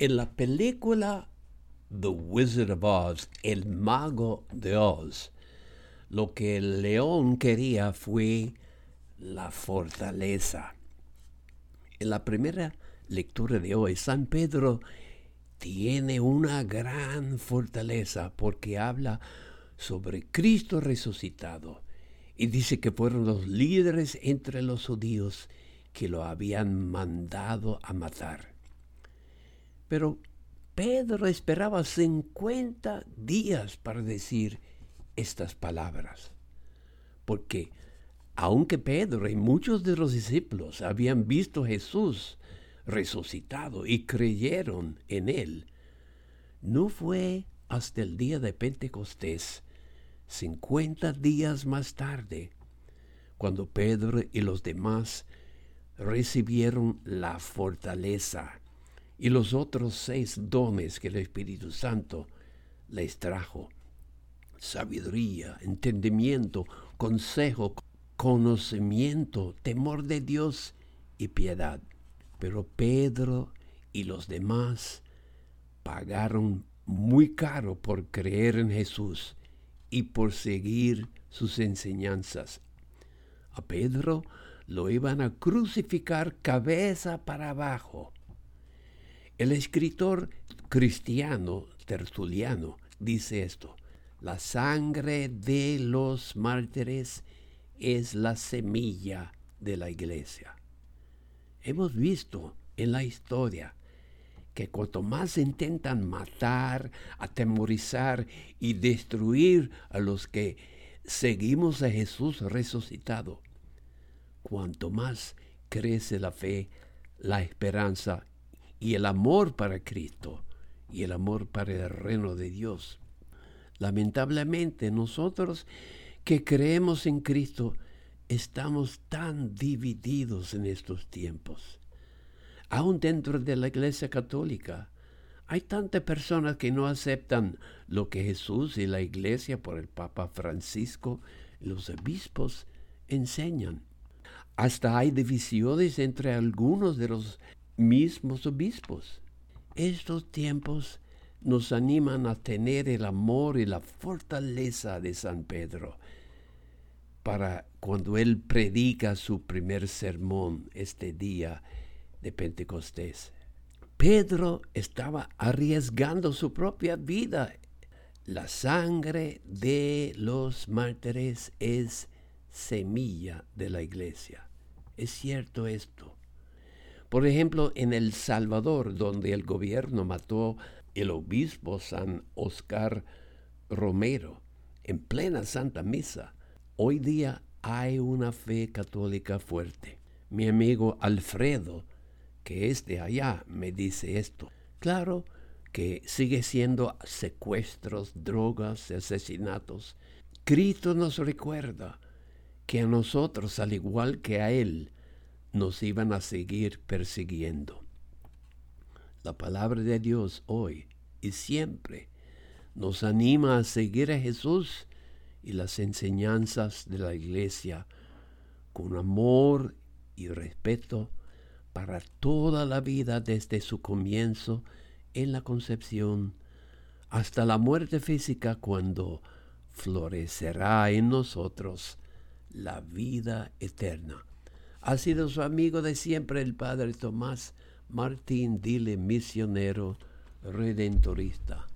En la película The Wizard of Oz, El Mago de Oz, lo que el león quería fue la fortaleza. En la primera lectura de hoy, San Pedro tiene una gran fortaleza porque habla sobre Cristo resucitado y dice que fueron los líderes entre los judíos que lo habían mandado a matar. Pero Pedro esperaba 50 días para decir estas palabras, porque aunque Pedro y muchos de los discípulos habían visto a Jesús resucitado y creyeron en él, no fue hasta el día de Pentecostés, 50 días más tarde, cuando Pedro y los demás recibieron la fortaleza y los otros seis dones que el Espíritu Santo les trajo. Sabiduría, entendimiento, consejo, conocimiento, temor de Dios y piedad. Pero Pedro y los demás pagaron muy caro por creer en Jesús y por seguir sus enseñanzas. A Pedro lo iban a crucificar cabeza para abajo. El escritor cristiano Tertuliano dice esto, la sangre de los mártires es la semilla de la iglesia. Hemos visto en la historia que cuanto más intentan matar, atemorizar y destruir a los que seguimos a Jesús resucitado, cuanto más crece la fe, la esperanza y el amor para Cristo y el amor para el reino de Dios. Lamentablemente nosotros que creemos en Cristo estamos tan divididos en estos tiempos. Aún dentro de la Iglesia Católica hay tantas personas que no aceptan lo que Jesús y la Iglesia por el Papa Francisco y los obispos enseñan. Hasta hay divisiones entre algunos de los mismos obispos. Estos tiempos nos animan a tener el amor y la fortaleza de San Pedro para cuando él predica su primer sermón este día de Pentecostés. Pedro estaba arriesgando su propia vida. La sangre de los mártires es semilla de la iglesia. Es cierto esto. Por ejemplo, en El Salvador, donde el gobierno mató el obispo San Oscar Romero en plena Santa Misa, hoy día hay una fe católica fuerte. Mi amigo Alfredo, que es de allá, me dice esto. Claro que sigue siendo secuestros, drogas, asesinatos. Cristo nos recuerda que a nosotros, al igual que a Él, nos iban a seguir persiguiendo. La palabra de Dios hoy y siempre nos anima a seguir a Jesús y las enseñanzas de la iglesia con amor y respeto para toda la vida desde su comienzo en la concepción hasta la muerte física cuando florecerá en nosotros la vida eterna. Ha sido su amigo de siempre el Padre Tomás Martín Dile, misionero redentorista.